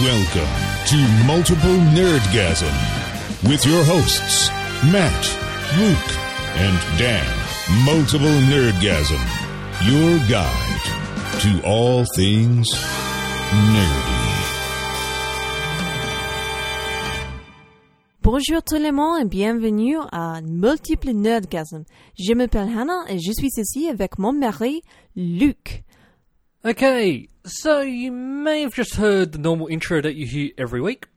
Welcome to Multiple Nerdgasm with your hosts, Matt, Luke, and Dan. Multiple Nerdgasm, your guide to all things nerdy. Bonjour tout le monde et bienvenue à Multiple Nerdgasm. Je m'appelle Hannah et je suis ici avec mon mari, Luc. Okay, so you may have just heard the normal intro that you hear every week,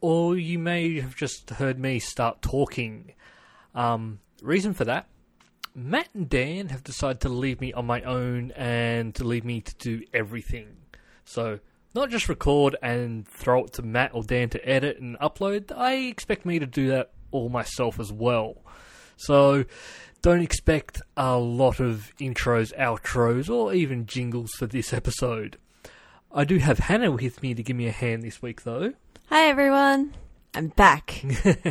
or you may have just heard me start talking. Um, reason for that, Matt and Dan have decided to leave me on my own and to leave me to do everything. So, not just record and throw it to Matt or Dan to edit and upload, I expect me to do that all myself as well. So, don't expect a lot of intros, outros, or even jingles for this episode. I do have Hannah with me to give me a hand this week, though. Hi everyone. I'm back.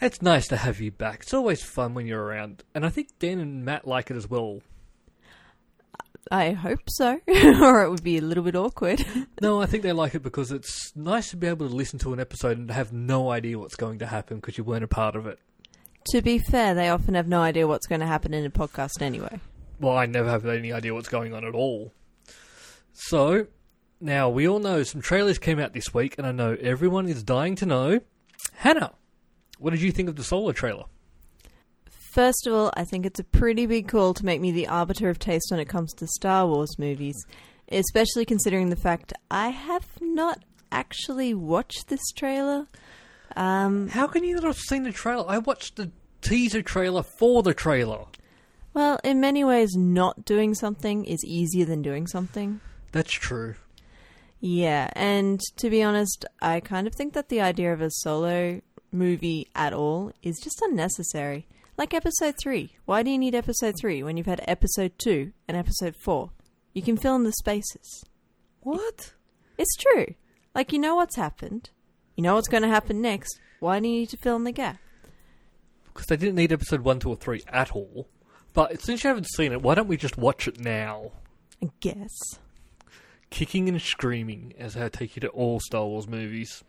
It's nice to have you back. It's always fun when you're around, and I think Dan and Matt like it as well. I hope so, or it would be a little bit awkward. No, I think they like it because it's nice to be able to listen to an episode and have no idea what's going to happen because you weren't a part of it. to be fair, they often have no idea what's going to happen in a podcast anyway. Well, I never have any idea what's going on at all. So, now we all know some trailers came out this week, and I know everyone is dying to know. Hannah, what did you think of the solo trailer? First of all, I think it's a pretty big call to make me the arbiter of taste when it comes to Star Wars movies, especially considering the fact I have not actually watched this trailer. Um, How can you not have seen the trailer? I watched the teaser trailer for the trailer. well, in many ways, not doing something is easier than doing something. That's true. Yeah, and to be honest, I kind of think that the idea of a solo movie at all is just unnecessary. Like episode 3. Why do you need episode 3 when you've had episode 2 and episode 4? You can fill in the spaces. What? It's true. Like, you know what's happened. You know what's going to happen next. Why do you need to fill in the gap? Because they didn't need episode 1, 2, or 3 at all. But since you haven't seen it, why don't we just watch it now? I guess. Kicking and screaming as I take you to all Star Wars movies.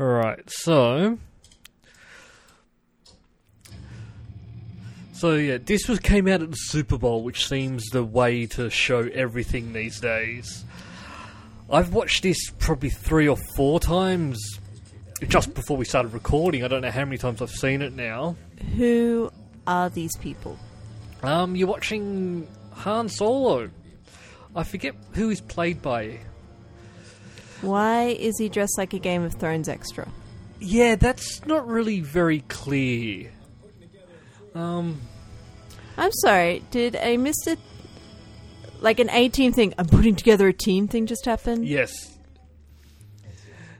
Alright, so. So yeah, this was came out at the Super Bowl, which seems the way to show everything these days. I've watched this probably three or four times just before we started recording. I don't know how many times I've seen it now. Who are these people? Um, you're watching Han Solo. I forget who he's played by. Why is he dressed like a Game of Thrones extra? Yeah, that's not really very clear. Um, I'm sorry, did a Mr. Like an A team thing, I'm putting together a team thing just happen? yes.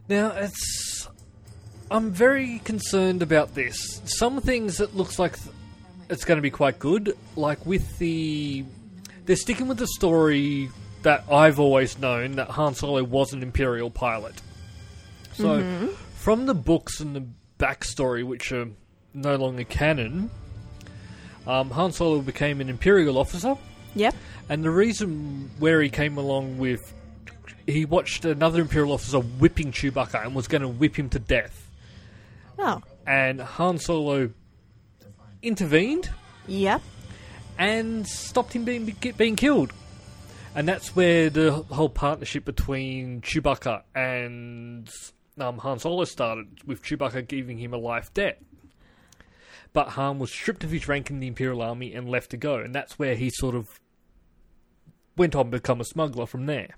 Now it's. I'm very concerned about this. Some things it looks like th- it's going to be quite good, like with the. They're sticking with the story that I've always known that Han Solo was an Imperial pilot. So, from the books and the backstory, which are no longer canon, um, Han Solo became an Imperial officer. Yep. And the reason where he came along with. He watched another Imperial officer whipping Chewbacca and was going to whip him to death. Oh. And Han Solo intervened Yep. And stopped him being being killed. And that's where the whole partnership between Chewbacca and um, Han Solo started, with Chewbacca giving him a life debt. But Han was stripped of his rank in the Imperial Army and left to go, and that's where he sort of went on to become a smuggler from there.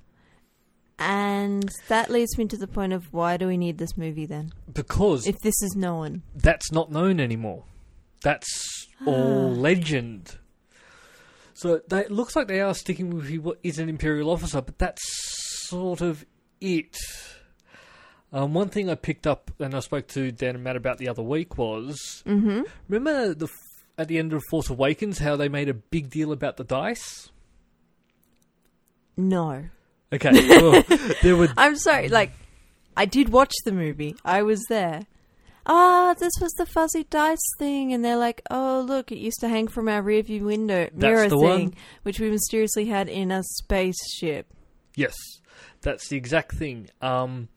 And that leads me to the point of why do we need this movie then? Because If this is known. that's not known anymore. That's all legend. So they, it looks like they are sticking with he is an imperial officer, but that's sort of it. Um, one thing I picked up and I spoke to Dan and Matt about the other week was Mm-hmm. remember the at the end of Force Awakens how they made a big deal about the dice. No. Okay, well, there were I'm sorry, like, I did watch the movie. I was there. Ah, this was the fuzzy dice thing, and they're like, "Oh, look, it used to hang from our rearview window mirror thing, one. which we mysteriously had in a spaceship." yes. That's the exact thing. Um,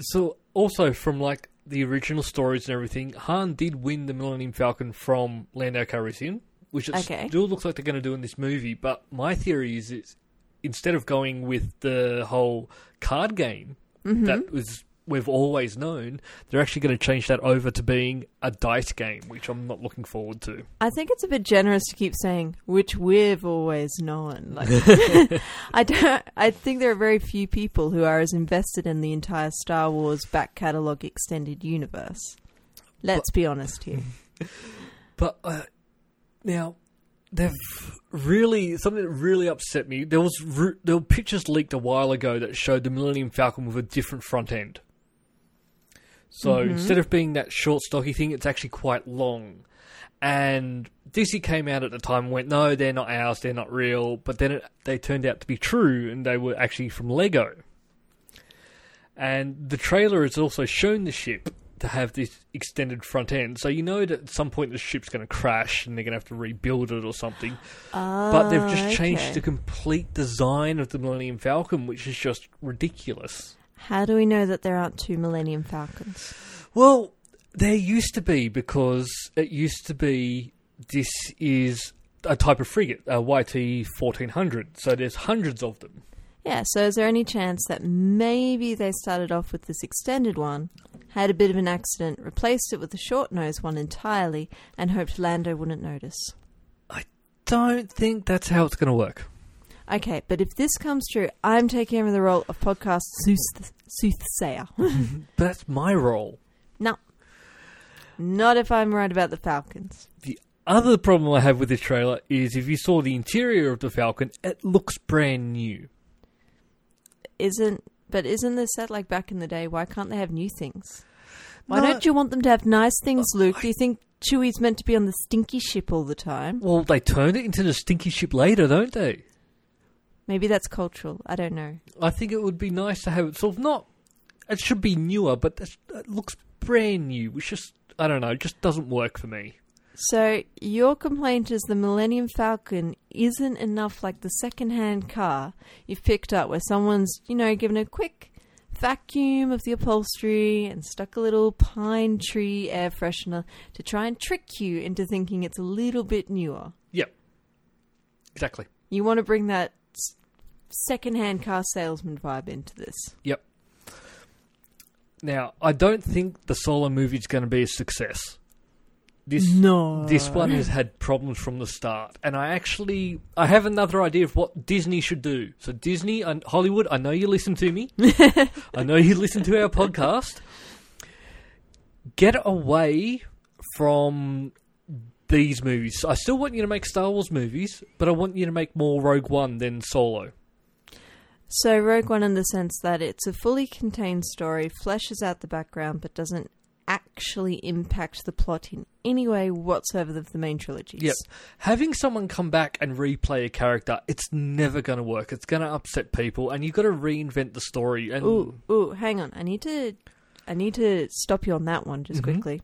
so also from like the original stories and everything, Han did win the Millennium Falcon from Lando Calrissian, which it Okay. still looks like they're going to do in this movie. But my theory is, it's instead of going with the whole card game that was we've always known, they're actually going to change that over to being a dice game, which I'm not looking forward to. I think it's a bit generous to keep saying which we've always known. Like, I don't. I think there are very few people who are as invested in the entire Star Wars back catalog extended universe. Let's be honest here. But uh, now they've really something that really upset me. There was there were pictures leaked a while ago that showed the Millennium Falcon with a different front end. So instead of being that short, stocky thing, it's actually quite long. And Disney came out at the time and went, "No, they're not ours. They're not real." But then it, they turned out to be true, and they were actually from Lego. And the trailer has also shown the ship to have this extended front end, so you know that at some point the ship's going to crash and they're going to have to rebuild it or something. but they've just Ah, changed okay. the complete design of the Millennium Falcon, which is just ridiculous. How do we know that there aren't two Millennium Falcons? Well, there used to be because it used to be this is a type of frigate, a YT fourteen hundred. So there's hundreds of them. Yeah. So is there any chance that maybe they started off with this extended one, had a bit of an accident, replaced it with a short nose one entirely, and hoped Lando wouldn't notice? I don't think that's how it's going to work. Okay, but if this comes true, I'm taking over the role of podcast sooth- soothsayer. But that's my role. no, not if I'm right about the Falcons. The other problem I have with this trailer is if you saw the interior of the Falcon, it looks brand new. Isn't but isn't this set like back in the day? Why can't they have new things? Why No. don't you want them to have nice things, uh, Luke? Do you think Chewie's meant to be on the stinky ship all the time? Well, they turned it into the stinky ship later, don't they? Maybe that's cultural. I don't know. I think it would be nice to have it sort of not. It should be newer, but it looks brand new, which just I don't know, it just doesn't work for me. So your complaint is the Millennium Falcon isn't enough like the second-hand car you've picked up, where someone's you know given a quick vacuum of the upholstery and stuck a little pine tree air freshener to try and trick you into thinking it's a little bit newer. Yep, exactly. You want to bring that second-hand car salesman vibe into this. Yep. Now, I don't think the solo movie is going to be a success. This No. this one has had problems from the start, and I actually I have another idea of what Disney should do. So Disney and Hollywood, I know you listen to me. I know you listen to our podcast. Get away from these movies. I still want you to make Star Wars movies, but I want you to make more Rogue One than Solo. So Rogue One, in the sense that it's a fully contained story, fleshes out the background, but doesn't actually impact the plot in any way whatsoever of the main trilogies. Yep. Having someone come back and replay a character, it's never going to work. It's going to upset people, and you've got to reinvent the story. And Ooh, ooh, hang on. I need to, I need to stop you on that one just Mhm. quickly,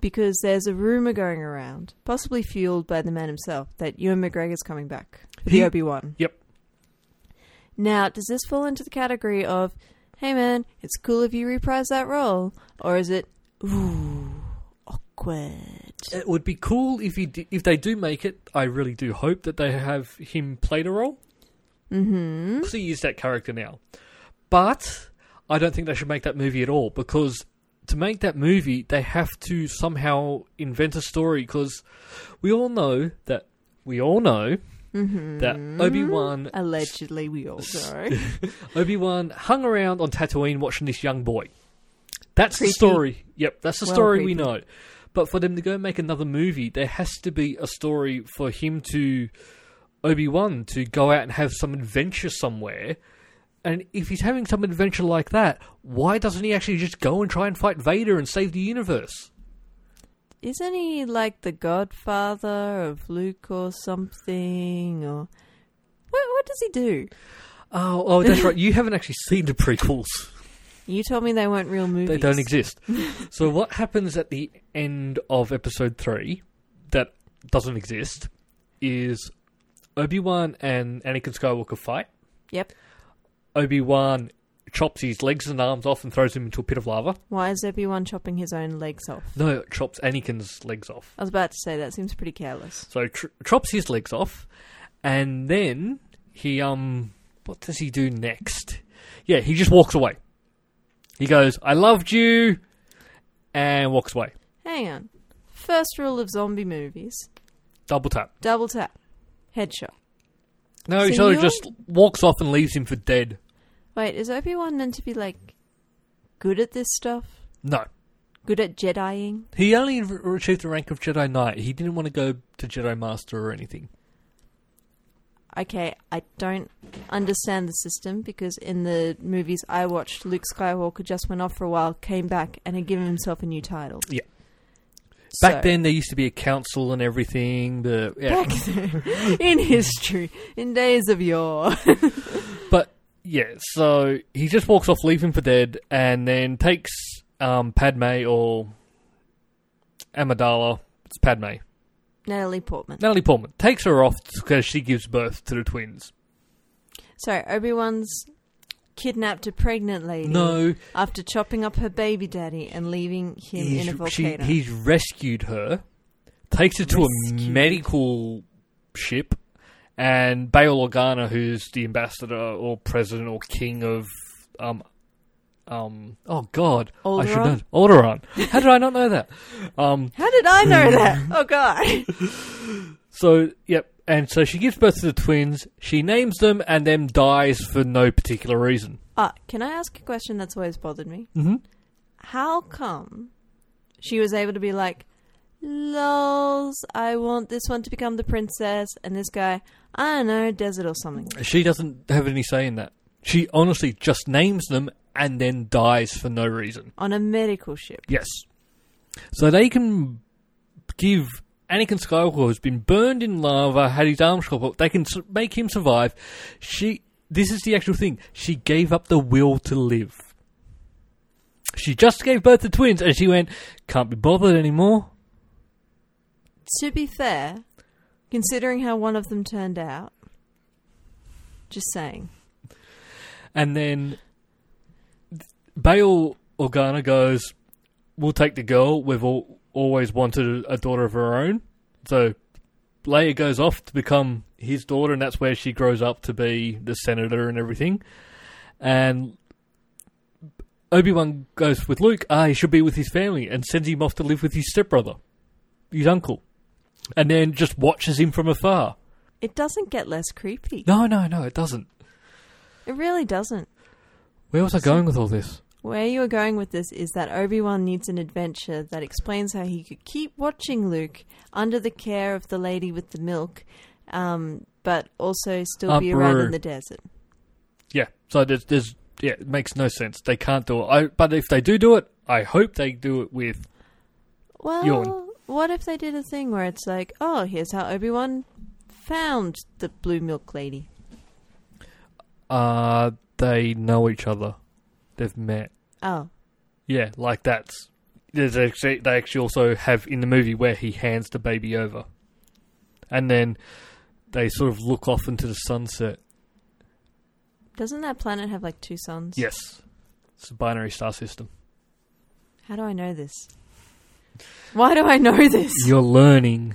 because there's a rumor going around, possibly fueled by the man himself, that Ewan McGregor's coming back the Obi Wan. Yep. Now, does this fall into the category of, hey man, it's cool if you reprise that role, or is it, ooh, awkward? it would be cool if he di- if they do make it. I really do hope that they have him play the role Mm-hmm. because he is that character now. But I don't think they should make that movie at all because to make that movie, they have to somehow invent a story because we all know that we all know Mm-hmm. that Obi Wan Allegedly, we all know. Obi Wan hung around on Tatooine watching this young boy. That's Creepy. the story. Yep, that's the Well, story we know. But for them to go make another movie, there has to be a story for him to Obi Wan to go out and have some adventure somewhere. And if he's having some adventure like that, why doesn't he actually just go and try and fight Vader and save the universe? Isn't he like the godfather of Luke or something? Or what? What does he do? Oh, oh, that's right. You haven't actually seen the prequels. You told me they weren't real movies. They don't exist. so what happens at the end of episode three that doesn't exist is Obi Wan and Anakin Skywalker fight. Yep. Obi Wan chops his legs and arms off and throws him into a pit of lava. Why is everyone chopping his own legs off? No, chops Anakin's legs off. I was about to say that seems pretty careless. So tr- chops his legs off, and then he um, what does he do next? Yeah, he just walks away. He goes, "I loved you," and walks away. Hang on. First rule of zombie movies: Double tap. double tap, headshot. No, he sort of just walks off and leaves him for dead. Wait, is Obi Wan meant to be like good at this stuff? No, Good at Jediing? he only re- achieved the rank of Jedi Knight. He didn't want to go to Jedi Master or anything. Okay, I don't understand the system because in the movies I watched, Luke Skywalker just went off for a while, came back, and had given himself a new title. Yeah. Back So- then, there used to be a council and everything. The yeah. back then, in history, in days of yore. But yeah, so he just walks off, leaving for dead, and then takes um, Padme or Amidala. It's Padme. Natalie Portman. Natalie Portman takes her off because she gives birth to the twins. Sorry, Obi Wan's kidnapped a pregnant lady. No, After chopping up her baby daddy and leaving him in a he's, she, volcano. he's rescued her, takes her to a medical ship, and Bail Organa, who's the ambassador or president or king of um um oh god I should know Alderaan? Alderaan. How did I not know that? Um How did I know that? Oh god. so yep, and so she gives birth to the twins. She names them and then dies for no particular reason. Ah, can I ask a question that's always bothered me? Mm-hmm. How come she was able to be like, lols, I want this one to become the princess, and this guy, I don't know, desert or something. She doesn't have any say in that. She honestly just names them and then dies for no reason. On a medical ship. Yes. So they can give Anakin Skywalker has been burned in lava, had his arms chopped off. They can make him survive. She. This is the actual thing. She gave up the will to live. She just gave birth to twins, and she went, "Can't be bothered anymore." To be fair, considering how one of them turned out, just saying. And then Bail Organa goes, "We'll take the girl. We've all, always wanted a daughter of her own." So Leia goes off to become his daughter, and that's where she grows up to be the senator and everything. And Obi Wan goes with Luke. Ah, he should be with his family, and sends him off to live with his stepbrother, his uncle, and then just watches him from afar. It doesn't get less creepy. No, no, no, it doesn't. It really doesn't. Where was I going with all this? Where you are going with this is that Obi Wan needs an adventure that explains how he could keep watching Luke under the care of the lady with the milk, um, but also still Aunt be around in the desert. Yeah. So there's, there's, yeah, it makes no sense. They can't do it. I, but if they do do it, I hope they do it with. Well, Yawn. What if they did a thing where it's like, oh, here's how Obi Wan found the blue milk lady? Uh, they know each other. They've met. Oh, Yeah, like that's. There's actually, they actually also have in the movie where he hands the baby over, and then they sort of look off into the sunset. doesn't that planet have like two suns? Yes, it's a binary star system. How do I know this? Why do I know this? You're learning,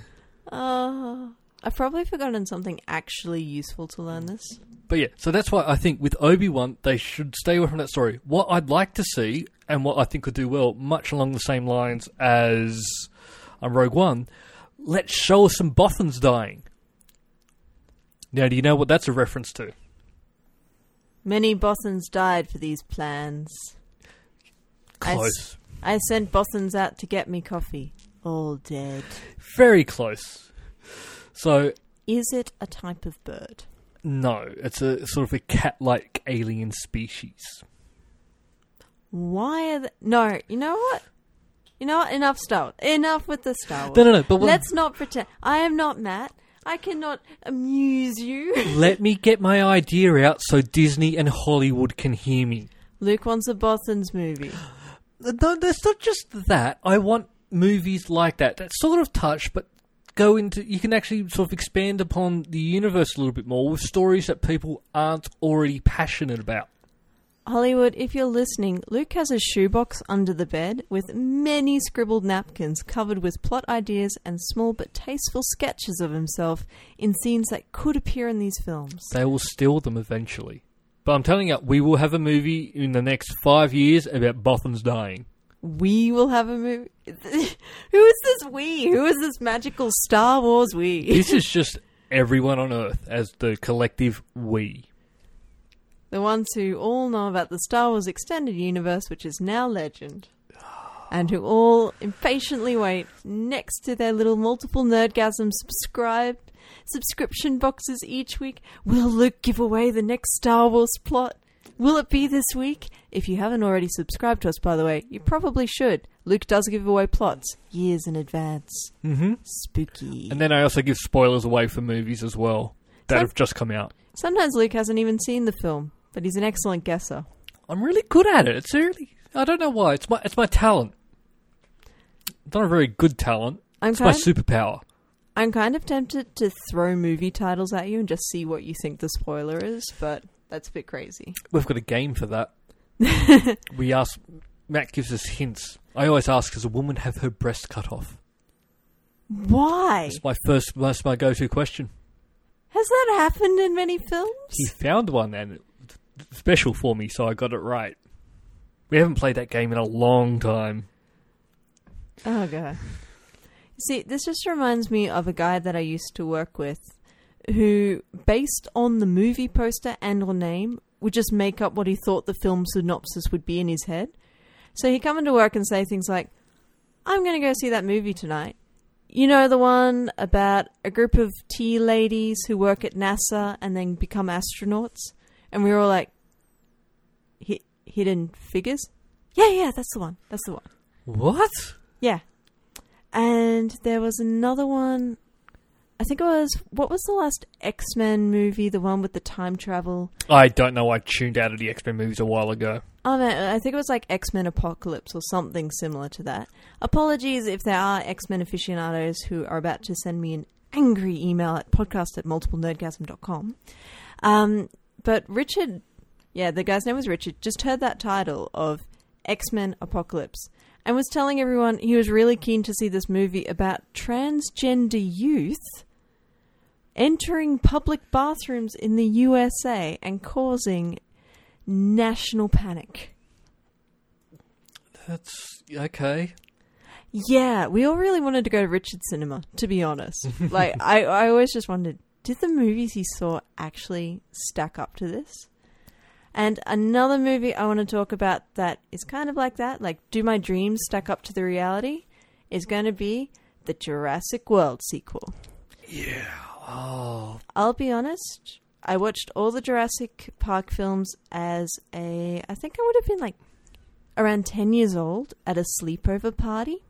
Uh, I've probably forgotten something actually useful to learn this. but yeah. So that's why I think with Obi Wan they should stay away from that story. What I'd like to see, and what I think would do well, much along the same lines as um, Rogue One, let's show us some Bothans dying. Now, do you know what that's a reference to? Many Bothans died for these plans. Close. I sent Bothans out to get me coffee. All dead. Very close. So, Is it a type of bird? no, it's a sort of a cat like alien species. Why are the- No, you know what? You know what? Enough Star Wars. Enough with the Star Wars. No, no, no, but Let's not pretend. I am not Matt. I cannot amuse you. Let me get my idea out so Disney and Hollywood can hear me. Luke wants a Bothans movie. No, there's not just that. I want movies like that that sort of touch, but go into you can actually sort of expand upon the universe a little bit more with stories that people aren't already passionate about. Hollywood, if you're listening, Luke has a shoebox under the bed with many scribbled napkins covered with plot ideas and small but tasteful sketches of himself in scenes that could appear in these films. They will steal them eventually. But I'm telling you, we will have a movie in the next five years about Bothans dying. We will have a movie. Who is this we? Who is this magical Star Wars we? This is just everyone on Earth as the collective we. The ones who all know about the Star Wars extended universe, which is now legend. And who all impatiently wait next to their little multiple nerdgasm subscribe subscription boxes each week. Will Luke give away the next Star Wars plot? Will it be this week? If you haven't already subscribed to us, by the way, you probably should. Luke does give away plots years in advance. Mm-hmm. Spooky. And then I also give spoilers away for movies as well that have just come out. Sometimes Luke hasn't even seen the film, but he's an excellent guesser. I'm really good at it. It's really I don't know why. It's my it's my talent. It's not a very good talent. I'm It's my superpower. I'm kind of tempted to throw movie titles at you and just see what you think the spoiler is, but that's a bit crazy. We've got a game for that. we ask Matt gives us hints. I always ask, does a woman have her breast cut off? Why? It's my first that's my go to question. Has that happened in many films? He found one and it's special for me, so I got it right. We haven't played that game in a long time. Oh god. See, this just reminds me of a guy that I used to work with who based on the movie poster and or name would just make up what he thought the film synopsis would be in his head. So he'd come into work and say things like, I'm gonna go see that movie tonight. You know the one about a group of tea ladies who work at NASA and then become astronauts? And we were all like, Hidden Figures? Yeah, yeah, that's the one. That's the one. What? Yeah. And there was another one. I think it was what was the last X Men movie? The one with the time travel. I don't know. I tuned out of the X Men movies a while ago. Oh man, I think it was like X Men Apocalypse or something similar to that. Apologies if there are X Men aficionados who are about to send me an angry email at podcast at multiplenerdgasm.com. Um, but Richard, yeah, the guy's name was Richard, just heard that title of X Men Apocalypse and was telling everyone he was really keen to see this movie about transgender youth entering public bathrooms in the USA and causing national panic. That's okay. Yeah, we all really wanted to go to Richard Cinema, to be honest. like, I, I always just wondered, did the movies he saw actually stack up to this? And another movie I want to talk about that is kind of like that, like, do my dreams stack up to the reality? Is going to be the Jurassic World sequel. Yeah. Oh, I'll be honest, I watched all the Jurassic Park films as a. I think I would have been like around 10 years old at a sleepover party.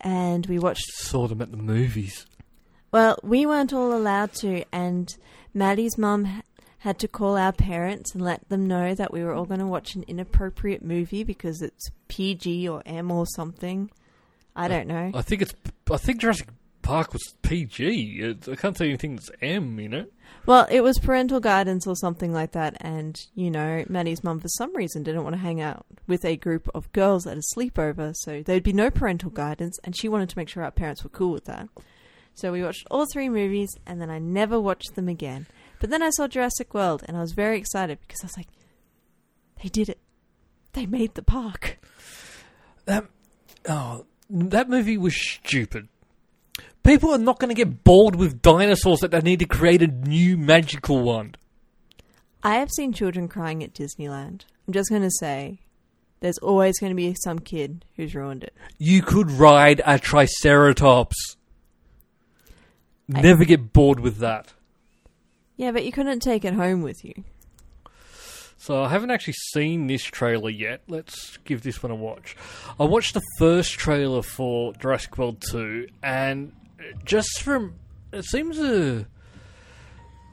And we watched. saw them at the movies. Well, we weren't all allowed to, and Maddie's mum had to call our parents and let them know that we were all going to watch an inappropriate movie because it's PG or M or something. I don't know. I think it's. I think Jurassic Park was PG. It, I can't say anything that's M in it. Well, it was parental guidance or something like that, and you know, Maddie's mum for some reason didn't want to hang out with a group of girls at a sleepover, so there'd be no parental guidance, and she wanted to make sure our parents were cool with that. So we watched all three movies, and then I never watched them again. But then I saw Jurassic World, and I was very excited because I was like, they did it. They made the park. That oh, that movie was stupid. People are not going to get bored with dinosaurs that they need to create a new magical one. I have seen children crying at Disneyland. I'm just going to say, there's always going to be some kid who's ruined it. You could ride a Triceratops. I- Never get bored with that. Yeah, but you couldn't take it home with you. So I haven't actually seen this trailer yet. Let's give this one a watch. I watched the first trailer for Jurassic World 2 and just from it seems uh,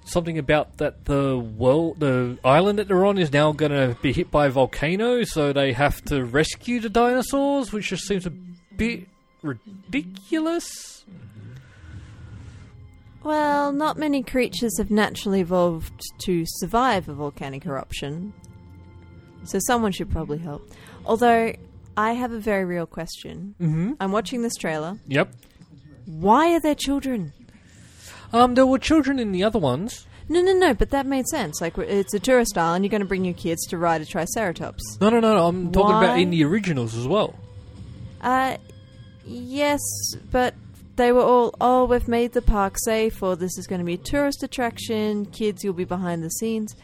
something about that the world the island that they're on is now going to be hit by a volcano so they have to rescue the dinosaurs which just seems a bit ridiculous. Well, not many creatures have naturally evolved to survive a volcanic eruption. So someone should probably help. Although, I have a very real question. Mm-hmm. I'm watching this trailer. Yep. Why are there children? Um, there were children in the other ones. No, no, no, but that made sense. Like, it's a tourist island, you're going to bring your kids to ride a Triceratops. No, no, no. no, I'm talking about in the originals as well. Uh, yes, but they were all, oh, we've made the park safe, or this is going to be a tourist attraction, kids, you'll be behind the scenes.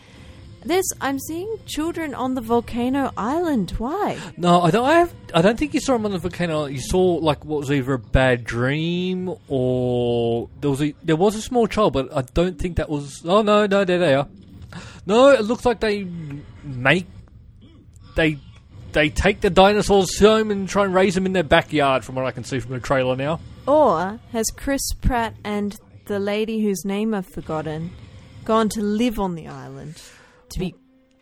This, I'm seeing children on the volcano island. Why? No, I don't. I, have, I don't think you saw them on the volcano. You saw like what was either a bad dream or there was a there was a small child, but I don't think that was. Oh no, no, there they are. No, it looks like they make they they take the dinosaurs home and try and raise them in their backyard, from what I can see from the trailer now. Or has Chris Pratt and the lady whose name I've forgotten gone to live on the island to be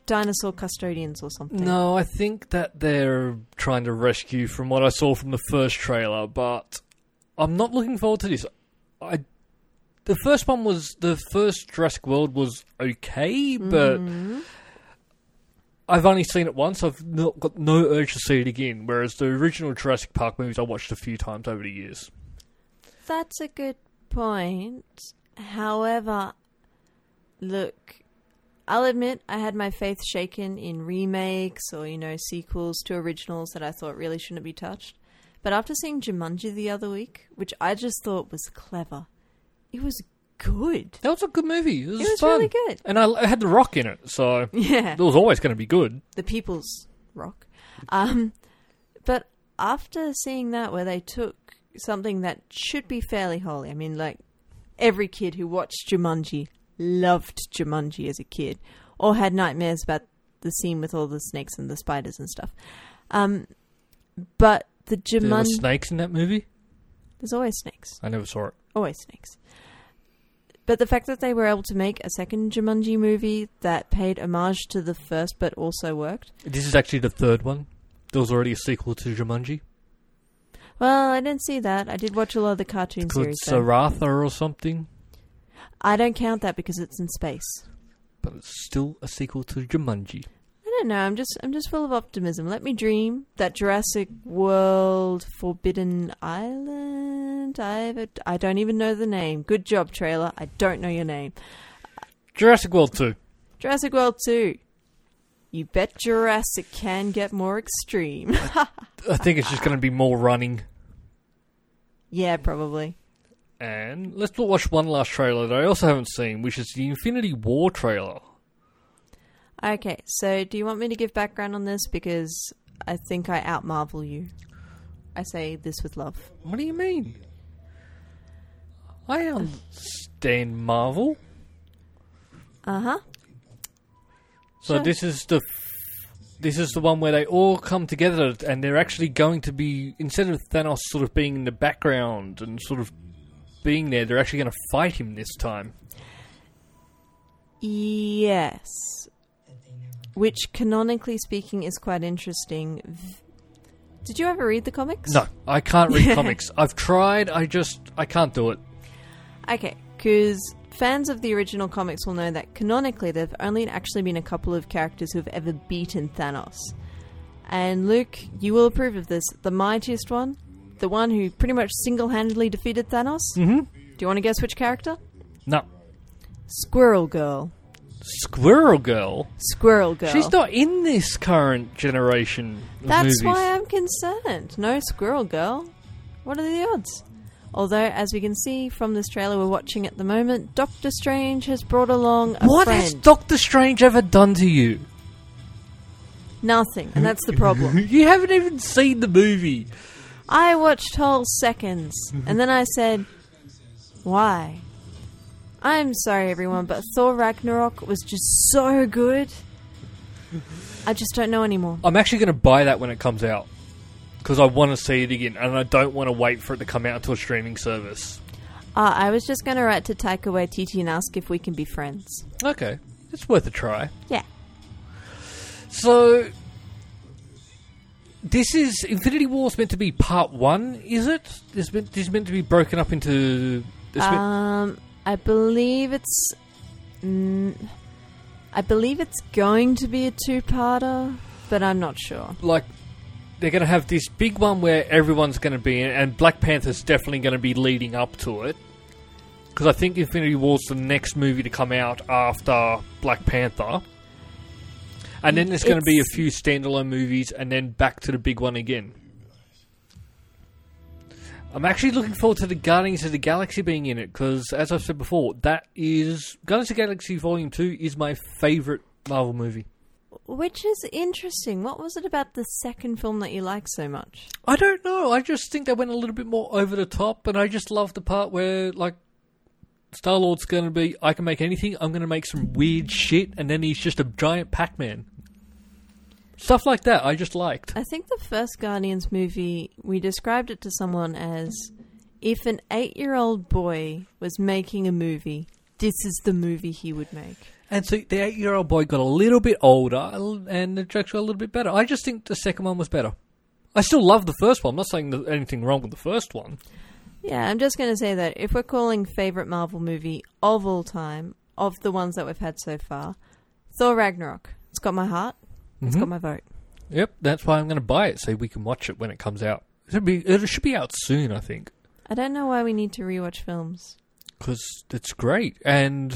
dinosaur custodians or something? No, I think that they're trying to rescue from what I saw from the first trailer, but I'm not looking forward to this. I the first one was the first Jurassic World was okay, but mm-hmm. I've only seen it once. I've not got no urge to see it again. Whereas the original Jurassic Park movies, I watched a few times over the years. That's a good point. However, look, I'll admit I had my faith shaken in remakes or, you know, sequels to originals that I thought really shouldn't be touched. But after seeing Jumanji the other week, which I just thought was clever, it was good. That was a good movie. It was, It was fun. really good. and I, had the Rock in it, so Yeah. it was always going to be good. the people's rock. Um, but after seeing that, where they took something that should be fairly holy, I mean, like every kid who watched Jumanji loved Jumanji as a kid, or had nightmares about the scene with all the snakes and the spiders and stuff. Um, but the There Jumanji, snakes in that movie. there's always snakes, I never saw it. always snakes. But the fact that they were able to make a second Jumanji movie that paid homage to the first but also worked, This is actually the third one. There was already a sequel to Jumanji. Well, I didn't see that. I did watch a lot of the cartoon called series. though. Zathura or something, I don't count that because it's in space. but it's still a sequel to Jumanji. I don't know. I'm just I'm just full of optimism. Let me dream that Jurassic World Forbidden Island. I I don't even know the name. Good job, trailer. I don't know your name. Jurassic World 2. Jurassic World Two. You bet Jurassic can get more extreme. I think it's just going to be more running. Yeah, probably. And let's watch one last trailer that I also haven't seen, which is the Infinity War trailer. Okay, so do you want me to give background on this because I think I out Marvel you? I say this with love. What do you mean? I understand Marvel. Uh huh. So Sure. this is the this is the one where they all come together and they're actually going to be instead of Thanos sort of being in the background and sort of being there, they're actually going to fight him this time. Yes. Which, canonically speaking, is quite interesting. V- Did you ever read the comics? No, I can't read comics. I've tried. I just I can't do it. Okay, because fans of the original comics will know that canonically there have only actually been a couple of characters who have ever beaten Thanos. And Luke, you will approve of this. The mightiest one, the one who pretty much single handedly defeated Thanos. Mm-hmm. Do you want to guess which character? No, Squirrel Girl. Squirrel Girl. Squirrel Girl. She's not in this current generation That's movies. why I'm concerned. No Squirrel Girl. What are the odds? Although, as we can see from this trailer we're watching at the moment, Doctor Strange has brought along a what friend. has Doctor Strange ever done to you? Nothing, and that's the problem. you haven't even seen the movie. I watched whole seconds, mm-hmm. and then I said, "Why?" I'm sorry, everyone, but Thor Ragnarok was just so good. I just don't know anymore. I'm actually going to buy that when it comes out because I want to see it again, and I don't want to wait for it to come out to a streaming service. Uh, I was just going to write to Taika Waititi and ask if we can be friends. Okay, it's worth a try. Yeah. So, this is Infinity War's meant to be part one, is it? This meant, this is meant to be broken up into. Um, I believe it's. Mm, I believe it's going to be a two-parter, but I'm not sure. Like, they're going to have this big one where everyone's going to be in, and Black Panther's definitely going to be leading up to it. Because I think Infinity War's the next movie to come out after Black Panther. And then there's going to be a few standalone movies, and then back to the big one again. I'm actually looking forward to the Guardians of the Galaxy being in it because, as I've said before, that is Guardians of the Galaxy Volume Two is my favorite Marvel movie. Which is interesting. What was it about the second film that you like so much? I don't know. I just think they went a little bit more over the top, and I just love the part where like Star Lord's going to be, I can make anything. I'm going to make some weird shit, and then he's just a giant Pac Man. Stuff like that. I just liked. I think the first Guardians movie, we described it to someone as if an eight year old boy was making a movie, this is the movie he would make. And so the eight-year-old boy got a little bit older, and the jokes were a little bit better. I just think the second one was better. I still love the first one. I'm not saying there's anything wrong with the first one. Yeah, I'm just going to say that if we're calling favorite Marvel movie of all time, of the ones that we've had so far, Thor Ragnarok. It's got my heart. It's Mhm. got my vote. Yep, that's why I'm going to buy it so we can watch it when it comes out. It should be, it should be out soon, I think. I don't know why we need to rewatch films. because it's great and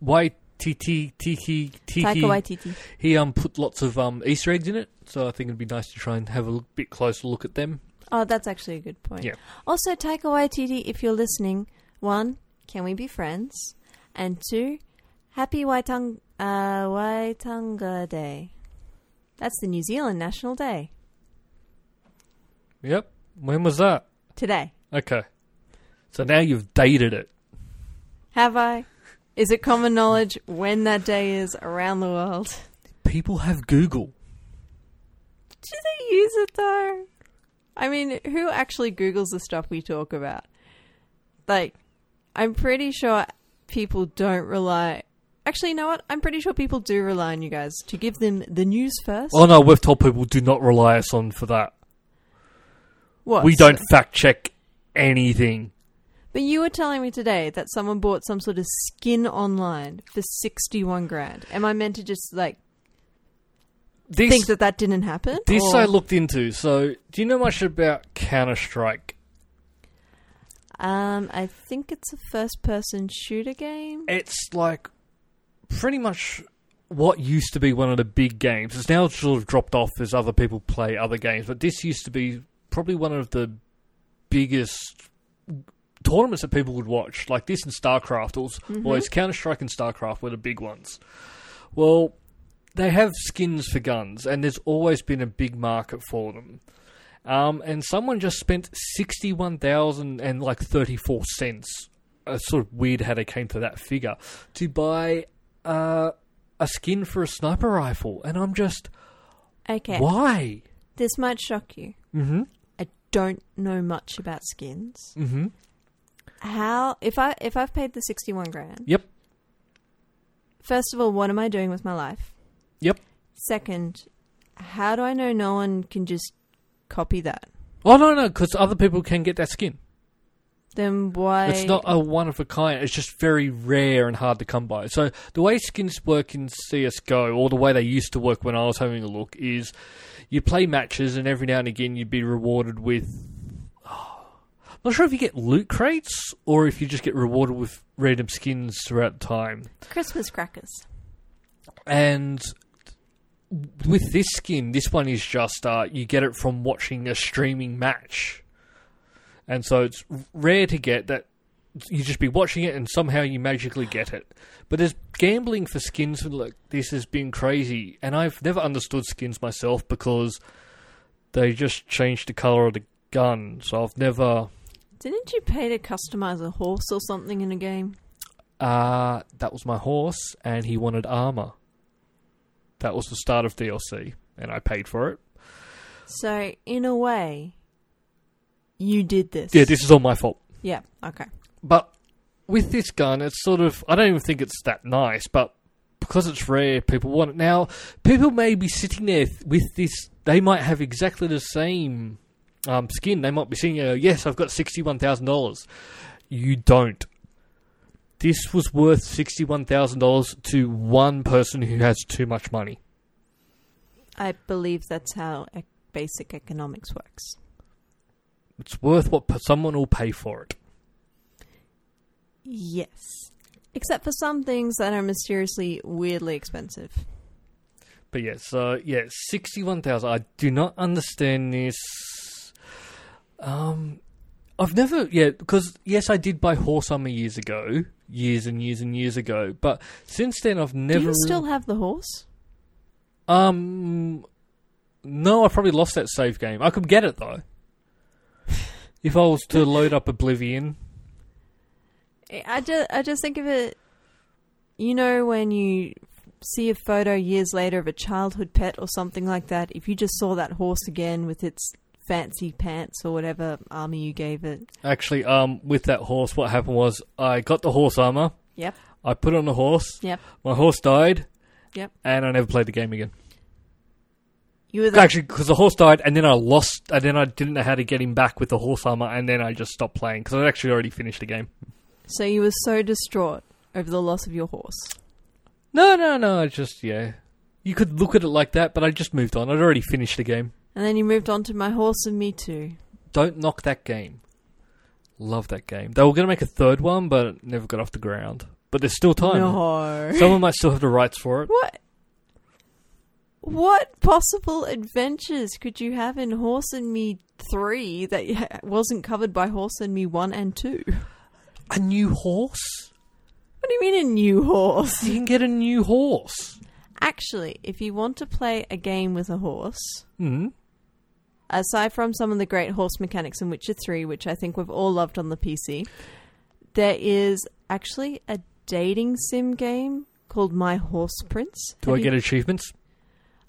why TT Tiki Taika Waititi. he um put lots of um Easter eggs in it, so I think it'd be nice to try and have a look, bit closer look at them. Oh, that's actually a good point. Yeah. Also, Taika Waititi, if you're listening, one, can we be friends? And two, happy Waitung- uh, Waitunga Day. That's the New Zealand National Day. Yep. When was that? Today. Okay. So now you've dated it. Have I? Is it common knowledge when that day is around the world? People have Google. Do they use it though? I mean, who actually Googles the stuff we talk about? Like, I'm pretty sure people don't rely. Actually, you know what? I'm pretty sure people do rely on you guys to give them the news first. Oh no, we've told people do not rely us on for that. what? We don't fact check anything. But you were telling me today that someone bought some sort of skin online for 61 grand. Am I meant to just, like, This think that that didn't happen? this Or- I looked into. So, do you know much about Counter Strike? Um, I think it's a first person shooter game. it's like pretty much what used to be one of the big games. It's now sort of dropped off as other people play other games, but this used to be probably one of the biggest tournaments that people would watch. Like this and StarCraft, or Mm-hmm. it's Counter Strike and StarCraft were the big ones. Well, they have skins for guns, and there's always been a big market for them. Um, and someone just spent sixty-one thousand and like thirty-four cents. It's sort of weird how they came to that figure to buy uh, a skin for a sniper rifle, and I'm just Okay. why? This might shock you. Mm-hmm. I don't know much about skins. Mm-hmm. How if I if I've paid the 61 grand? Yep. First of all, what am I doing with my life? Yep. Second, how do I know no one can just copy that? Oh no, no, because other people can get that skin. Then why It's not a one of a kind. It's just very rare and hard to come by. So the way skins work in CS:GO, or the way they used to work when I was having a look, is you play matches, and every now and again you'd be rewarded with. I'm not sure if you get loot crates or if you just get rewarded with random skins throughout the time. Christmas crackers? And with this skin, this one is just uh, you get it from watching a streaming match, and so it's rare to get that. You just be watching it and somehow you magically get it. But there's gambling for skins like this has been crazy, and I've never understood skins myself because they just changed the color of the gun. So I've never. Didn't you pay to customize a horse or something in a game? Uh, that was my horse, and he wanted armor. That was the start of DLC, and I paid for it. So in a way, you did this. Yeah, this is all my fault. Yeah. Okay. But with this gun, it's sort of I don't even think it's that nice, but because it's rare, people want it. Now, people may be sitting there with this. They might have exactly the same um, skin. They might be saying, uh, "Yes, I've got sixty-one thousand dollars." you don't. This was worth $61,000 to one person who has too much money. I believe that's how ec- basic economics works. It's worth what someone will pay for it. Yes. Except for some things that are mysteriously weirdly expensive. But yeah, so yeah, sixty-one thousand. I do not understand this. Um, I've never yeah because yes, I did buy Horse Armor years ago, years and years and years ago. But since then, I've never. Do you still have the horse? Um, no, I probably lost that save game. I could get it though. if I was to load up Oblivion, I just, I just think of it. You know, when you see a photo years later of a childhood pet or something like that, if you just saw that horse again with its fancy pants or whatever armor you gave it. actually, um, with that horse, what happened was I got the horse armor. Yep. I put on the horse. Yep. My horse died. Yep. And I never played the game again. You were the, Actually, because the horse died, and then I lost, and then I didn't know how to get him back with the horse armor, and then I just stopped playing because I'd actually already finished the game. so you were so distraught over the loss of your horse. No, no, no. I just yeah. You could look at it like that, but I just moved on. I'd already finished the game. And then you moved on to my horse and me too. Don't knock that game. Love that game. They were going to make a third one, but it never got off the ground. But there's still time. No. Someone might still have the rights for it. What? What possible adventures could you have in Horse and Me 3 that wasn't covered by Horse and Me 1 and 2? A new horse? What do you mean a new horse? You can get a new horse. Actually, if you want to play a game with a horse, Hmm. Aside from some of the great horse mechanics in Witcher 3, which I think we've all loved on the PC, there is actually a dating sim game called My Horse Prince. Do Have I you- get achievements?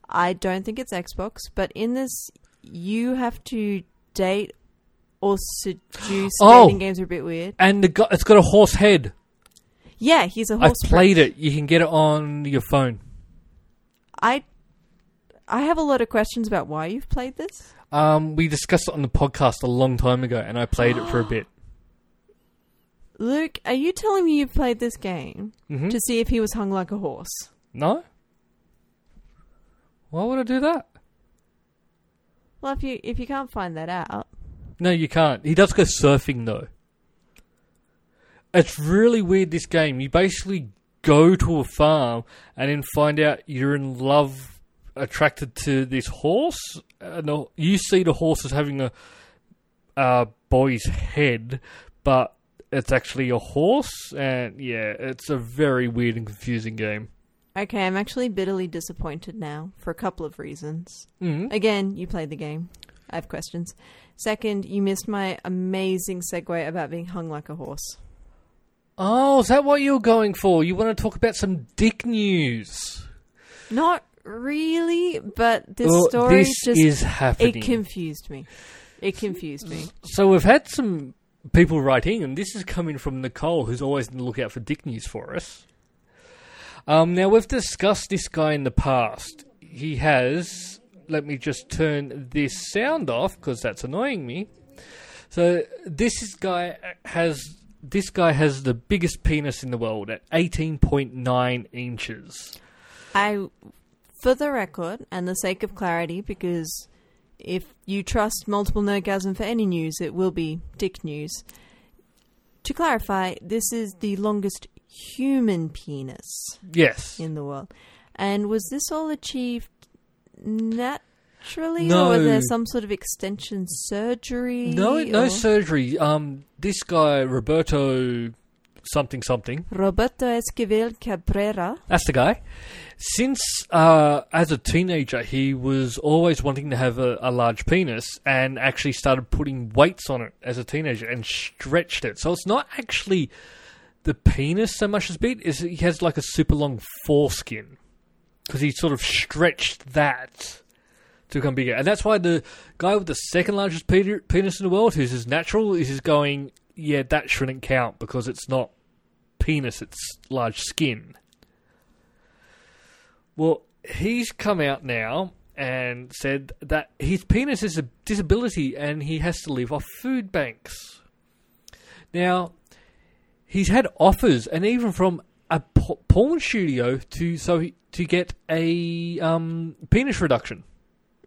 I don't think it's Xbox, but in this, you have to date or seduce. Oh! Dating games are a bit weird. And the guy, it's got a horse head. Yeah, he's a I've horse. played it. You can get it on your phone. I, I have a lot of questions about why you've played this. Um, we discussed it on the podcast a long time ago, and I played it for a bit. Luke, are you telling me you've played this game hmm to see if he was hung like a horse? No. Why would I do that? Well, if you if you can't find that out, No, you can't. He does go surfing though. It's really weird. This game. You basically go to a farm and then find out you're in love, attracted to this horse. And the- you see the horse as having a uh, boy's head, but it's actually a horse. And yeah, it's a very weird and confusing game. okay, I'm actually bitterly disappointed now for a couple of reasons. Mm-hmm. Again, you played the game. I have questions. Second, you missed my amazing segue about being hung like a horse. Oh, is that what you're going for? You want to talk about some dick news? Not really, but this Well, story this just is happening. it confused me. It confused me. So we've had some people writing, and this is coming from Nicole, who's always on the lookout for dick news for us. Um, now we've discussed this guy in the past. He has. Let me just turn this sound off because that's annoying me. So this is guy has this guy has the biggest penis in the world at eighteen point nine inches. I, for the record and the sake of clarity, because if you trust multiple nerdgasm for any news, it will be dick news. To clarify, this is the longest human penis Yes. in the world. And was this all achieved naturally, No. or was there some sort of extension surgery? No, no or- surgery. Um, this guy Roberto something something. Roberto Esquivel Cabrera. That's the guy. Since uh, as a teenager, he was always wanting to have a, a large penis, and actually started putting weights on it as a teenager and stretched it. So it's not actually the penis so much as big; is he has like a super long foreskin because he sort of stretched that to become bigger, and that's why the guy with the second largest penis in the world, who's his natural, is is going, yeah, that shouldn't count because it's not penis; it's large skin. Well, he's come out now and said that his penis is a disability and he has to live off food banks. Now, he's had offers, and even from a porn studio to so he, to get a um, penis reduction,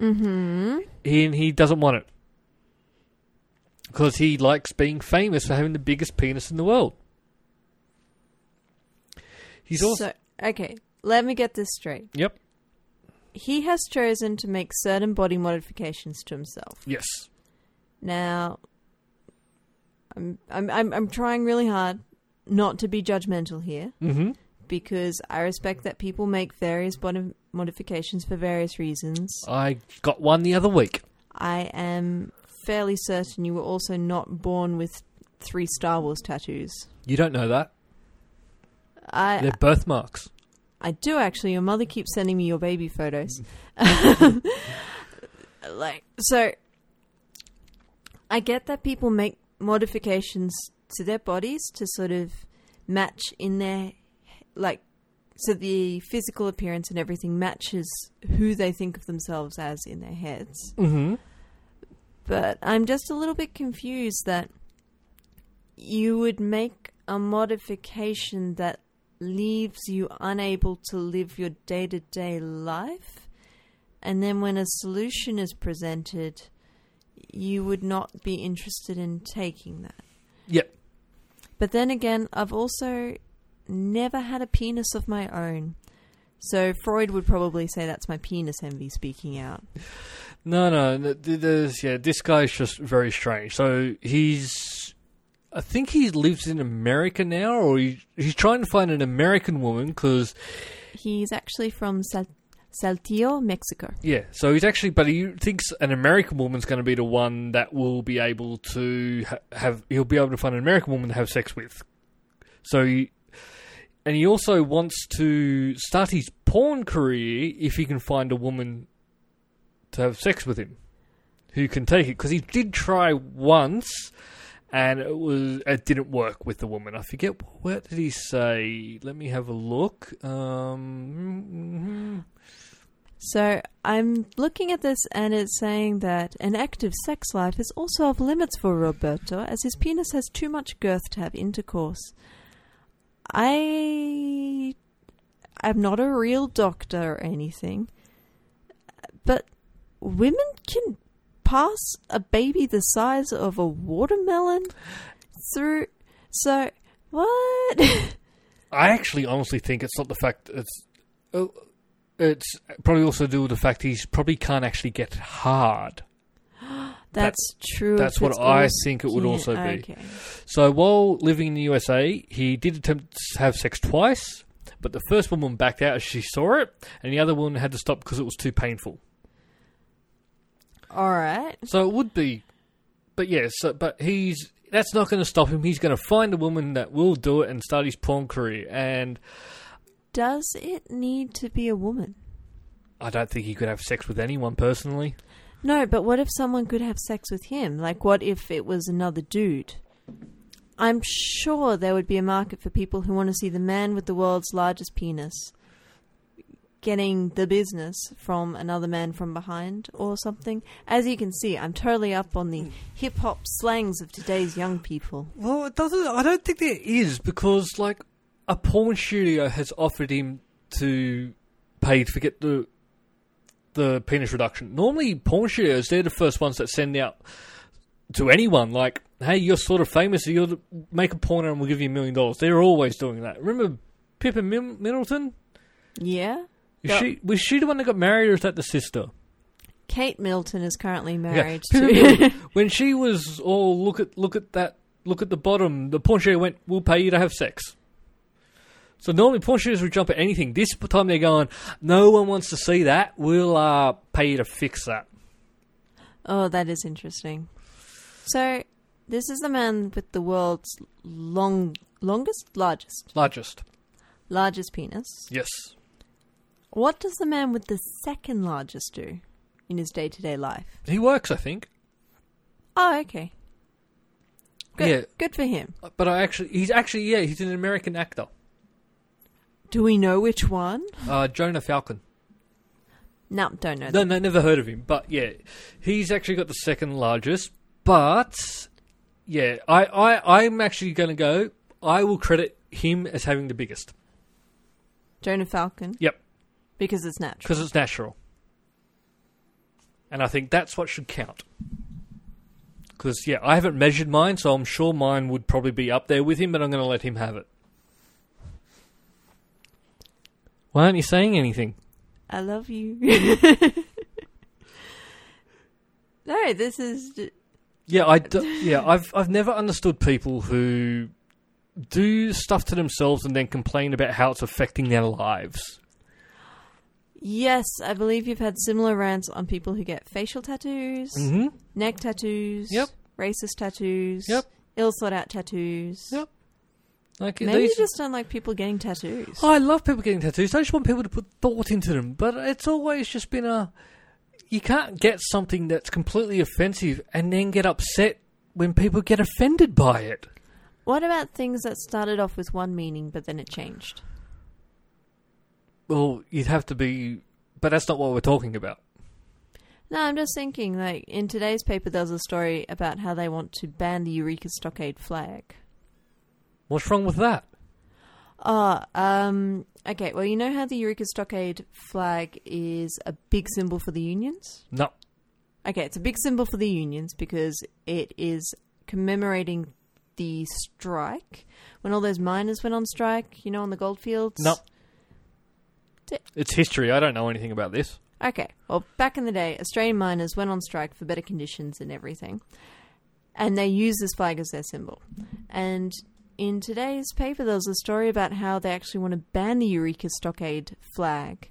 Mm-hmm. and he doesn't want it because he likes being famous for having the biggest penis in the world. He's also So, okay, let me get this straight. yep He has chosen to make certain body modifications to himself. yes Now, I'm I'm I'm, I'm trying really hard not to be judgmental here mm-hmm. because I respect that people make various body modifications for various reasons. I got one the other week. I am fairly certain you were also not born with three Star Wars tattoos. You don't know that I they're birthmarks. I do actually. Your mother keeps sending me your baby photos. like so I get that people make modifications to their bodies to sort of match in their like so the physical appearance and everything matches who they think of themselves as in their heads. Mm-hmm. But I'm just a little bit confused that you would make a modification that leaves you unable to live your day to day life. And then when a solution is presented, you would not be interested in taking that. Yep. But then again, I've also never had a penis of my own. So Freud would probably say that's my penis envy speaking out. No, no, th- th- there's yeah. This guy's just very strange. So he's, I think he lives in America now, or he, he's trying to find an American woman because He's actually from Sal- Saltillo, Mexico. yeah. So he's actually, but he thinks an American woman's going to be the one that will be able to ha- have. He'll be able to find an American woman to have sex with. So he, and he also wants to start his porn career if he can find a woman to have sex with him who can take it because he did try once and it was it didn't work with the woman. I forget what did he say. Let me have a look. Um, So I'm looking at this and it's saying that an active sex life is also of limits for Roberto as his penis has too much girth to have intercourse. I am not a real doctor or anything, but women can pass a baby the size of a watermelon through. So what? I actually honestly think it's not the fact it's. uh, It's probably also due to do with the fact he's probably can't actually get hard. That's true. that's what I think it would skin. also be. Okay. So while living in the USA, he did attempt to have sex twice, but the first woman backed out as she saw it, and the other woman had to stop because it was too painful. All right. So it would be, but yes, so, but he's that's not going to stop him. He's going to find a woman that will do it and start his porn career. And Does it need to be a woman? I don't think he could have sex with anyone personally. No, but what if someone could have sex with him? Like, what if it was another dude? I'm sure there would be a market for people who want to see the man with the world's largest penis getting the business from another man from behind or something. As you can see, I'm totally up on the hip hop slangs of today's young people. Well, it doesn't. I don't think there is because like a porn studio has offered him to pay to get the the penis reduction. Normally, porn studios they're the first ones that send out to anyone like, "Hey, you're sort of famous. You'll make a porno and we'll give you a million dollars." They're always doing that. Remember Pippa Middleton? Yeah? Is Yeah. she was she the one that got married, or is that the sister? Kate Middleton is currently married Pippa to. When she was all look at look at that look at the bottom, the porn studio went, "We'll pay you to have sex." So normally porn studios would jump at anything. This time they're going, "No one wants to see that. We'll uh, pay you to fix that." Oh, that is interesting. So, this is the man with the world's long, longest, largest, Largest, largest penis. yes. What does the man with the second largest do in his day-to-day life? He works, I think. Oh, okay. Good, Yeah. good for him. But I actually, he's actually, yeah, he's an American actor. Do we know which one? Uh, Jonah Falcon. No, don't know. No, that. no, never heard of him. But yeah, he's actually got the second largest. But yeah, I, I, I'm actually going to go. I will credit him as having the biggest Jonah Falcon. Yep. Because it's natural. because it's natural, and I think that's what should count. Because yeah, I haven't measured mine, so I'm sure mine would probably be up there with him, but I'm going to let him have it. Why aren't you saying anything? I love you. no, this is. Yeah, I do, yeah, I've I've never understood people who do stuff to themselves and then complain about how it's affecting their lives. Yes, I believe you've had similar rants on people who get facial tattoos, hmm neck tattoos, Yep. racist tattoos, Yep. ill thought out tattoos. Yep. Like Maybe these, you just don't like people getting tattoos. Oh, I love people getting tattoos. I just want people to put thought into them. But it's always just been a. You can't get something that's completely offensive and then get upset when people get offended by it. What about things that started off with one meaning but then it changed? Well, you'd have to be. But that's not what we're talking about. No, I'm just thinking, like, in today's paper, there was a story about how they want to ban the Eureka Stockade flag. What's wrong with that? Ah, um, okay, well, you know how the Eureka Stockade flag is a big symbol for the unions? No. Okay, it's a big symbol for the unions because it is commemorating the strike when all those miners went on strike, you know, on the goldfields. No. It's history. I don't know anything about this. Okay, well, back in the day, Australian miners went on strike for better conditions and everything, and they used this flag as their symbol. And in today's paper, there was a story about how they actually want to ban the Eureka Stockade flag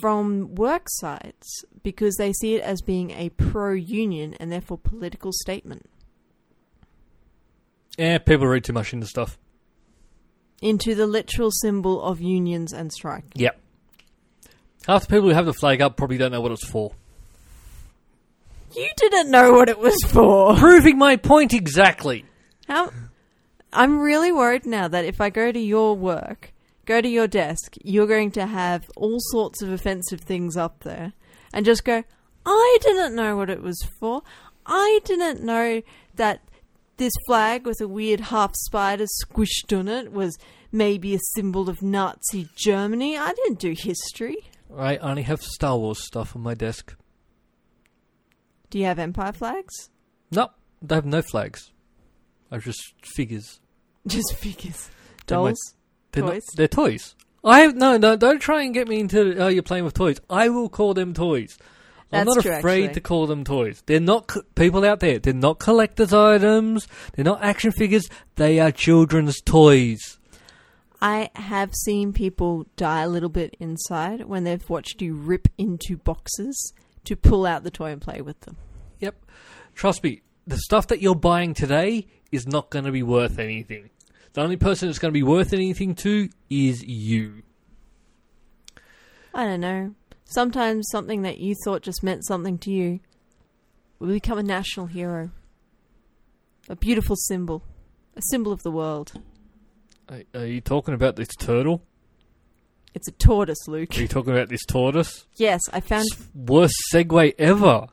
from work sites because they see it as being a pro union and therefore political statement. Yeah, people read too much into stuff. Into the literal symbol of unions and strike. Yep. Half the people who have the flag up probably don't know what it's for. You didn't know what it was for. Proving my point exactly. How? I'm really worried now that if I go to your work, go to your desk, you're going to have all sorts of offensive things up there, and just go, "I didn't know what it was for. I didn't know that this flag with a weird half spider squished on it was maybe a symbol of Nazi Germany. I didn't do history. I only have Star Wars stuff on my desk. Do you have Empire flags? No, they have no flags. I have just figures. Just figures, They're my- dolls, They're toys. Not, they're toys. I have no, no. Don't try and get me into. Oh, you're playing with toys. I will call them toys. I'm not true, afraid actually. to call them toys. They're not co- people out there. They're not collectors' items. They're not action figures. They are children's toys. I have seen people die a little bit inside when they've watched you rip into boxes to pull out the toy and play with them. Yep. Trust me. The stuff that you're buying today is not going to be worth anything. The only person that's going to be worth anything to is you. I don't know. Sometimes something that you thought just meant something to you will become a national hero. A beautiful symbol. A symbol of the world. Are, are you talking about this turtle? It's a tortoise, Luke. Are you talking about this tortoise? Yes, I found. It worst segue ever.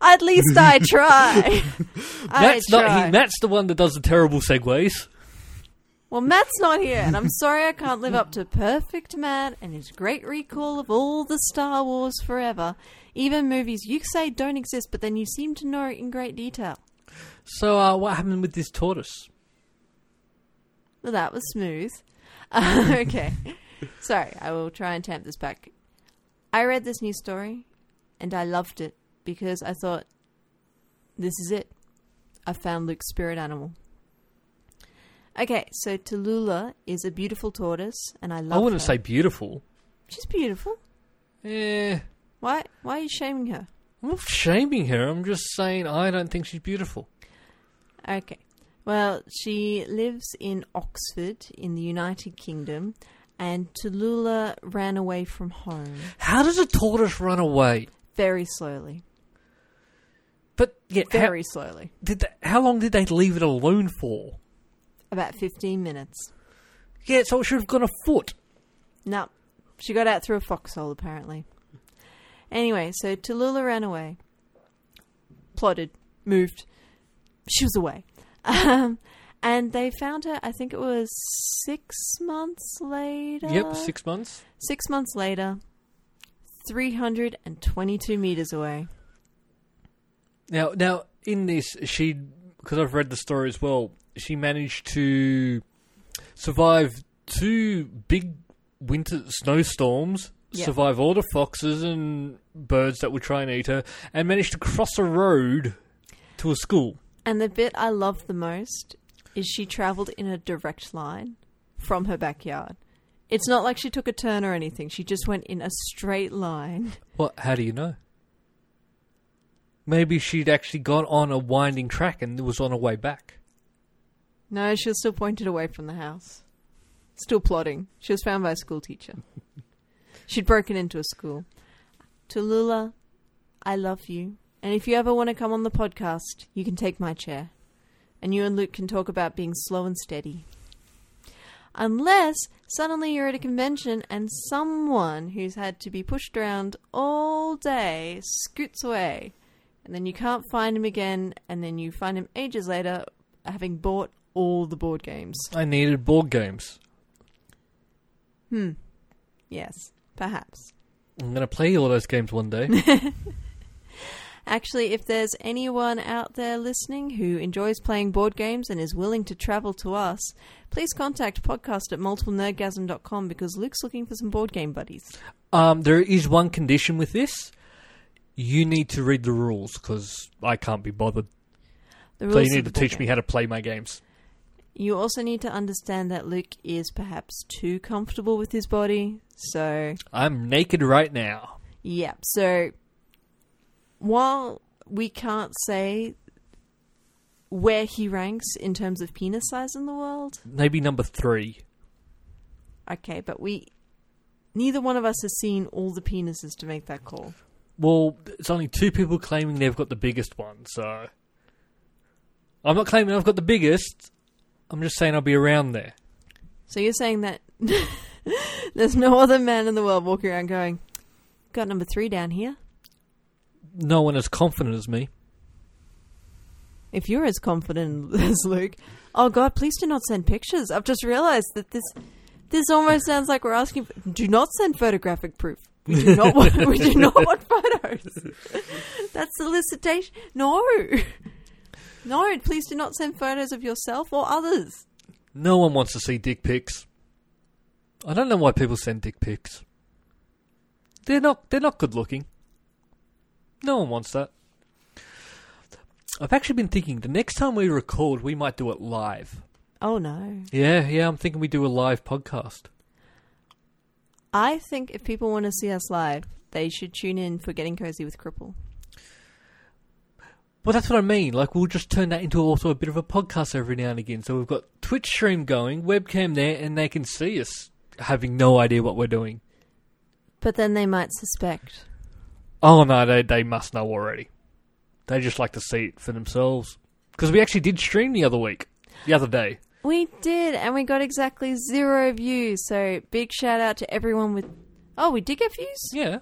At least I try. I not. try. He, Matt's the one that does the terrible segues. Well, Matt's not here, and I'm sorry I can't live up to perfect Matt and his great recall of all the Star Wars forever. Even movies you say don't exist, but then you seem to know in great detail. So, uh, what happened with this tortoise? Well, that was smooth. Uh, okay. Sorry, I will try and tamp this back. I read this new story, and I loved it because I thought, this is it. I found Luke's spirit animal. Okay, so Tallulah is a beautiful tortoise, and I love her. I wouldn't her. say beautiful. She's beautiful. Eh, Why? Why are you shaming her? I'm not shaming her. I'm just saying I don't think she's beautiful. Okay. Well, she lives in Oxford in the United Kingdom, and Tallulah ran away from home How does a tortoise run away? very slowly. But yeah, how, Very slowly. did they, how long did they leave it alone for? About 15 minutes. Yeah, so it should have gone afoot. No, she got out through a foxhole, apparently. Anyway, so Tallulah ran away. Plotted. Moved. She was away. Um, And they found her, I think it was six months later. Yep, six months. Six months later, 322 meters away. Now, now in this, she because I've read the story as well. She managed to survive two big winter snowstorms, Yeah. survive all the foxes and birds that would try and eat her, and managed to cross a road to a school. And the bit I love the most is she travelled in a direct line from her backyard. It's not like she took a turn or anything. She just went in a straight line. What? How do you know? Maybe she'd actually gone on a winding track and was on her way back. No, she was still pointed away from the house. Still plotting. She was found by a school teacher. She'd broken into a school. Tallulah, I love you. And if you ever want to come on the podcast, you can take my chair. And you and Luke can talk about being slow and steady. Unless suddenly you're at a convention and someone who's had to be pushed around all day scoots away. And then you can't find him again, and then you find him ages later having bought all the board games. I needed board games. Hmm. Yes, perhaps. I'm going to play all those games one day. Actually, if there's anyone out there listening who enjoys playing board games and is willing to travel to us, please contact podcast at multiplenerdgasm.com because Luke's looking for some board game buddies. Um, there is one condition with this. You need to read the rules because I can't be bothered. The So you need to teach me how to play my games. You also need to understand that Luke is perhaps too comfortable with his body, so I'm naked right now. Yeah. So while we can't say where he ranks in terms of penis size in the world, Maybe number three. okay, but we neither one of us has seen all the penises to make that call. Well, it's only two people claiming they've got the biggest one, so. I'm not claiming I've got the biggest. I'm just saying I'll be around there. So you're saying that there's no other man in the world walking around going, "Got number 3 down here." No one as confident as me. If you're as confident as Luke, oh God, please do not send pictures. I've just realised that this this almost sounds like we're asking. For, do not send photographic proof. We do not want. we do not want photos. That's solicitation. No, no. Please do not send photos of yourself or others. No one wants to see dick pics. I don't know why people send dick pics. They're not. They're not good looking. No one wants that. I've actually been thinking the next time we record, we might do it live. Oh no. Yeah, yeah. I'm thinking we do a live podcast. I think if people want to see us live, they should tune in for Getting Cozy with Cripple. Well, that's what I mean. Like, we'll just turn that into also a bit of a podcast every now and again. So we've got Twitch stream going, webcam there, and they can see us having no idea what we're doing. But then they might suspect. Oh no, they they must know already. They just like to see it for themselves. Because we actually did stream the other week, the other day. We did, and we got exactly zero views. So big shout out to everyone with. Oh, we did get views. Yeah.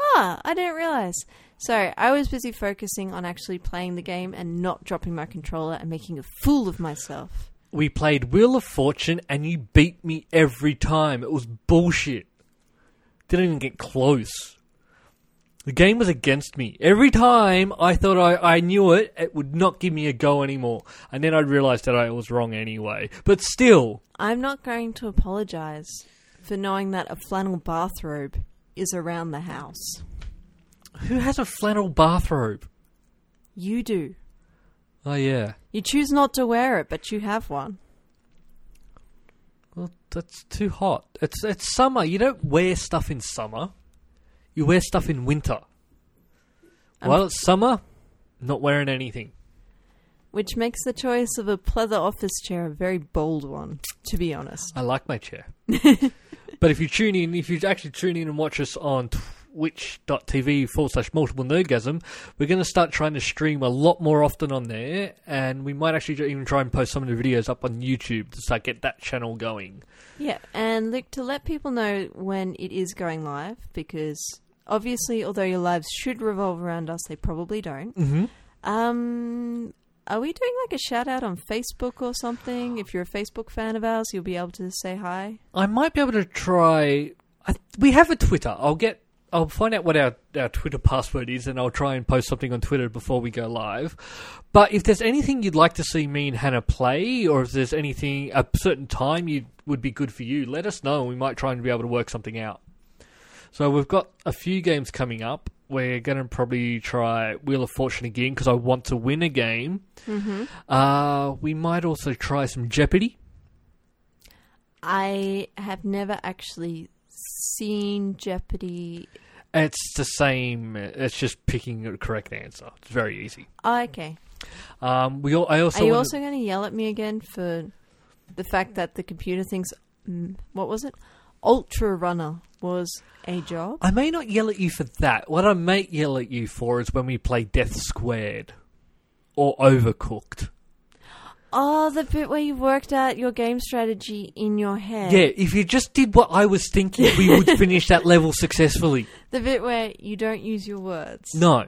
Ah, I didn't realize. So I was busy focusing on actually playing the game and not dropping my controller and making a fool of myself. We played Wheel of Fortune, and you beat me every time. It was bullshit. Didn't even get close. The game was against me. Every time I thought I, I knew it, it would not give me a go anymore. And then I realised that I was wrong anyway. But still, I'm not going to apologize for knowing that a flannel bathrobe is around the house. Who has a flannel bathrobe? You do. Oh, yeah. You choose not to wear it, but you have one. Well, that's too hot. It's it's summer. You don't wear stuff in summer. You wear stuff in winter. Um, While it's summer, not wearing anything. Which makes the choice of a pleather office chair a very bold one, to be honest. I like my chair. but if you tune in, if you actually tune in and watch us on twitch.tv forward slash multiple nerdgasm, we're going to start trying to stream a lot more often on there. And we might actually even try and post some of the videos up on YouTube to start get that channel going. Yeah, and look, to let people know when it is going live, because obviously, although your lives should revolve around us, they probably don't. Mm-hmm. Um, are we doing like a shout out on Facebook or something? If you're a Facebook fan of ours, you'll be able to say hi. I might be able to try. I, we have a Twitter. I'll get. I'll find out what our, our Twitter password is, and I'll try and post something on Twitter before we go live. But if there's anything you'd like to see me and Hannah play, or if there's anything a certain time you would be good for you, let us know. And we might try and be able to work something out. So we've got a few games coming up. We're going to probably try Wheel of Fortune again because I want to win a game. Mm-hmm. Uh, we might also try some Jeopardy. I have never actually seen Jeopardy. It's the same. It's just picking a correct answer. It's very easy. Oh, okay. Um, we. All, I also. Are you also going to yell at me again for the fact that the computer thinks, mm, what was it? Ultra Runner was a job? I may not yell at you for that. What I may yell at you for is when we play Death Squared or Overcooked. Oh, the bit where you worked out your game strategy in your head. Yeah, if you just did what I was thinking, we would finish that level successfully. The bit where you don't use your words. No.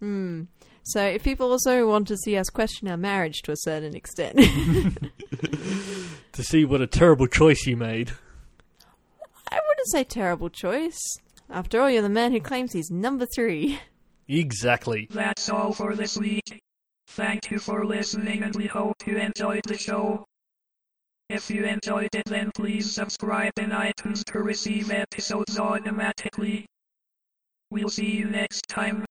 Hmm. So if people also want to see us question our marriage to a certain extent, To see what a terrible choice you made. I wouldn't say terrible choice. After all, you're the man who claims he's number three. Exactly. That's all for this week. Thank you for listening and we hope you enjoyed the show. If you enjoyed it then please subscribe in iTunes to receive episodes automatically. We'll see you next time.